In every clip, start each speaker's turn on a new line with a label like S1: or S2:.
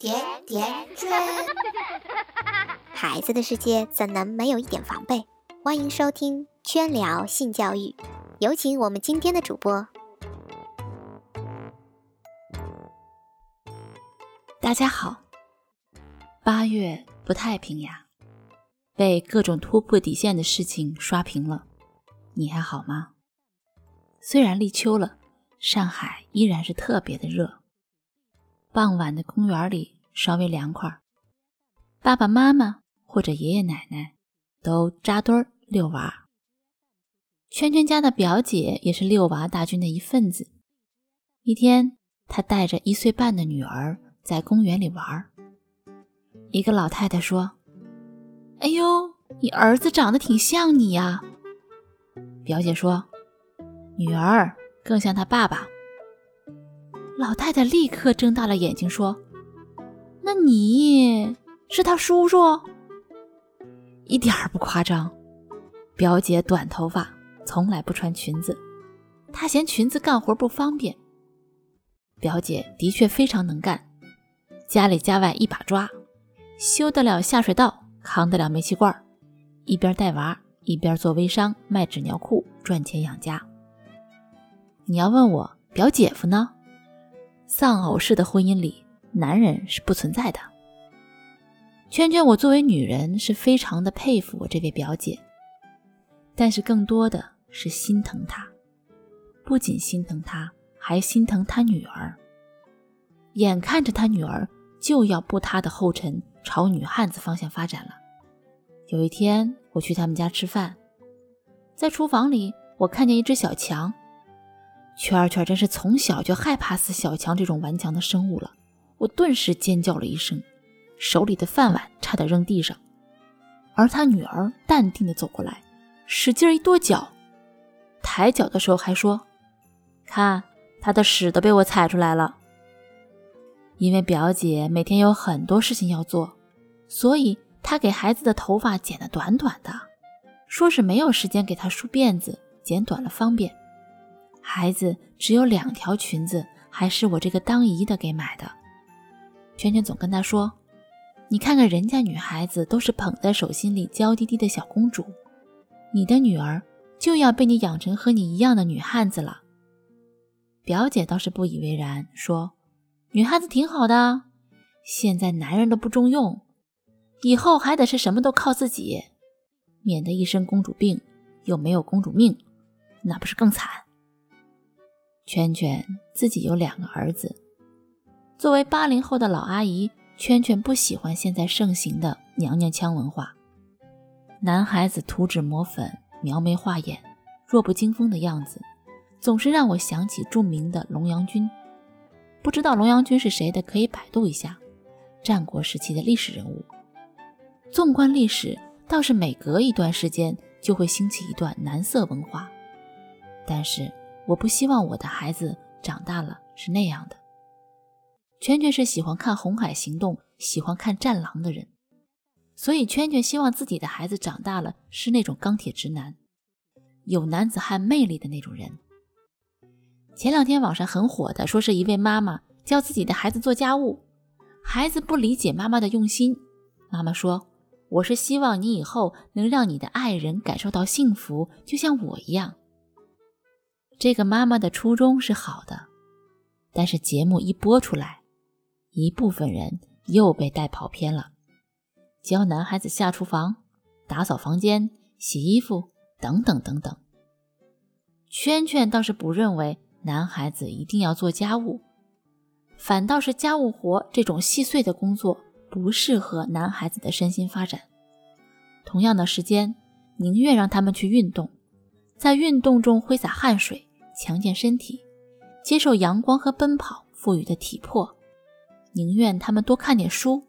S1: 甜甜圈，孩子的世界怎能没有一点防备？欢迎收听圈聊性教育，有请我们今天的主播。
S2: 大家好，八月不太平呀，被各种突破底线的事情刷屏了。你还好吗？虽然立秋了，上海依然是特别的热。傍晚的公园里稍微凉快，爸爸妈妈或者爷爷奶奶都扎堆儿遛娃。圈圈家的表姐也是遛娃大军的一份子。一天，她带着一岁半的女儿在公园里玩。一个老太太说：“哎呦，你儿子长得挺像你呀。”表姐说：“女儿更像他爸爸。”老太太立刻睁大了眼睛说：“那你是他叔叔？一点儿不夸张。表姐短头发，从来不穿裙子，她嫌裙子干活不方便。表姐的确非常能干，家里家外一把抓，修得了下水道，扛得了煤气罐，一边带娃一边做微商卖纸尿裤赚钱养家。你要问我表姐夫呢？”丧偶式的婚姻里，男人是不存在的。圈圈，我作为女人是非常的佩服我这位表姐，但是更多的是心疼她。不仅心疼她，还心疼她女儿。眼看着她女儿就要步她的后尘，朝女汉子方向发展了。有一天，我去他们家吃饭，在厨房里，我看见一只小强。圈圈真是从小就害怕死小强这种顽强的生物了，我顿时尖叫了一声，手里的饭碗差点扔地上。而他女儿淡定地走过来，使劲一跺脚，抬脚的时候还说：“看，他的屎都被我踩出来了。”因为表姐每天有很多事情要做，所以她给孩子的头发剪得短短的，说是没有时间给他梳辫子，剪短了方便。孩子只有两条裙子，还是我这个当姨的给买的。圈圈总跟他说：“你看看人家女孩子都是捧在手心里娇滴滴的小公主，你的女儿就要被你养成和你一样的女汉子了。”表姐倒是不以为然，说：“女汉子挺好的，现在男人都不中用，以后还得是什么都靠自己，免得一身公主病又没有公主命，那不是更惨？”圈圈自己有两个儿子，作为八零后的老阿姨，圈圈不喜欢现在盛行的娘娘腔文化。男孩子涂脂抹粉、描眉画眼、弱不禁风的样子，总是让我想起著名的龙阳君。不知道龙阳君是谁的，可以百度一下，战国时期的历史人物。纵观历史，倒是每隔一段时间就会兴起一段男色文化，但是。我不希望我的孩子长大了是那样的。圈圈是喜欢看《红海行动》、喜欢看《战狼》的人，所以圈圈希望自己的孩子长大了是那种钢铁直男，有男子汉魅力的那种人。前两天网上很火的，说是一位妈妈教自己的孩子做家务，孩子不理解妈妈的用心。妈妈说：“我是希望你以后能让你的爱人感受到幸福，就像我一样。”这个妈妈的初衷是好的，但是节目一播出来，一部分人又被带跑偏了，教男孩子下厨房、打扫房间、洗衣服等等等等。圈圈倒是不认为男孩子一定要做家务，反倒是家务活这种细碎的工作不适合男孩子的身心发展。同样的时间，宁愿让他们去运动，在运动中挥洒汗水。强健身体，接受阳光和奔跑赋予的体魄，宁愿他们多看点书，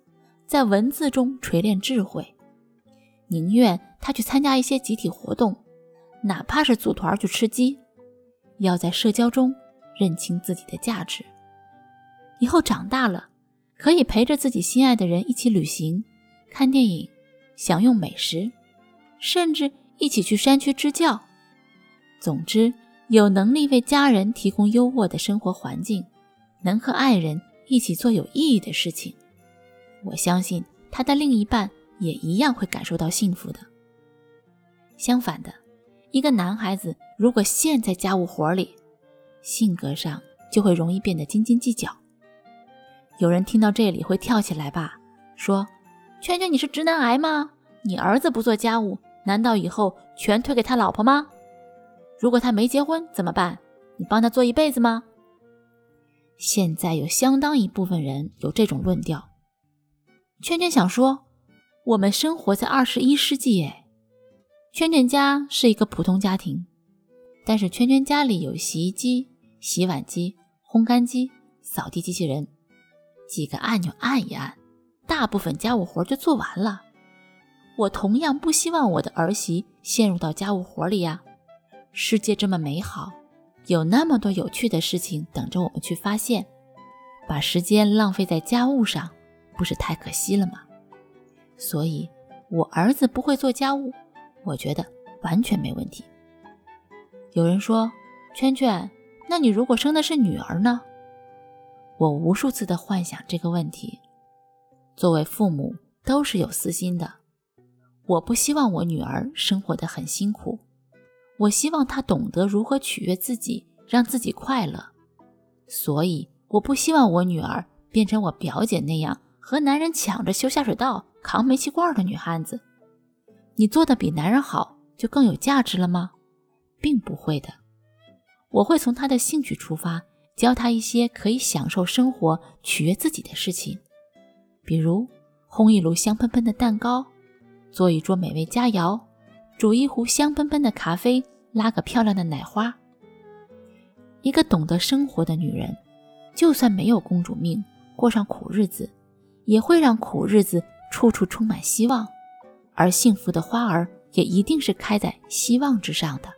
S2: 在文字中锤炼智慧，宁愿他去参加一些集体活动，哪怕是组团去吃鸡，要在社交中认清自己的价值。以后长大了，可以陪着自己心爱的人一起旅行、看电影、享用美食，甚至一起去山区支教。总之。有能力为家人提供优渥的生活环境，能和爱人一起做有意义的事情，我相信他的另一半也一样会感受到幸福的。相反的，一个男孩子如果陷在家务活里，性格上就会容易变得斤斤计较。有人听到这里会跳起来吧，说：“圈圈，你是直男癌吗？你儿子不做家务，难道以后全推给他老婆吗？如果他没结婚怎么办？你帮他做一辈子吗？”现在有相当一部分人有这种论调。圈圈想说，我们生活在二十一世纪，哎，圈圈家是一个普通家庭，但是圈圈家里有洗衣机、洗碗机、烘干机、扫地机器人。几个按钮按一按，大部分家务活就做完了。我同样不希望我的儿媳陷入到家务活里呀。世界这么美好，有那么多有趣的事情等着我们去发现，把时间浪费在家务上，不是太可惜了吗？所以，我儿子不会做家务，我觉得完全没问题。有人说，圈圈，那你如果生的是女儿呢？我无数次的幻想这个问题，作为父母都是有私心的。我不希望我女儿生活的很辛苦，我希望她懂得如何取悦自己，让自己快乐。所以我不希望我女儿变成我表姐那样和男人抢着修下水道、扛煤气罐的女汉子。你做的比男人好，就更有价值了吗？并不会的。我会从她的兴趣出发。教他一些可以享受生活、取悦自己的事情，比如烘一炉香喷喷的蛋糕，做一桌美味佳肴，煮一壶香喷喷的咖啡，拉个漂亮的奶花。一个懂得生活的女人，就算没有公主命，过上苦日子，也会让苦日子处处充满希望，而幸福的花儿也一定是开在希望之上的。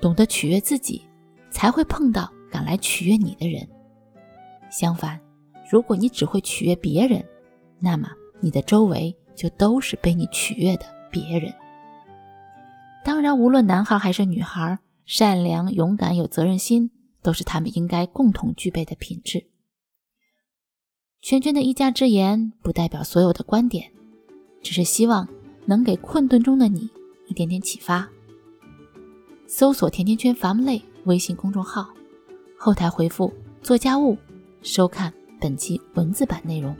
S2: 懂得取悦自己，才会碰到。敢来取悦你的人。相反，如果你只会取悦别人，那么你的周围就都是被你取悦的别人。当然，无论男孩还是女孩，善良、勇敢、有责任心，都是他们应该共同具备的品质。圈圈的一家之言，不代表所有的观点，只是希望能给困顿中的你一点点启发。搜索“甜甜圈伐木累”微信公众号。后台回复“做家务”，收看本期文字版内容。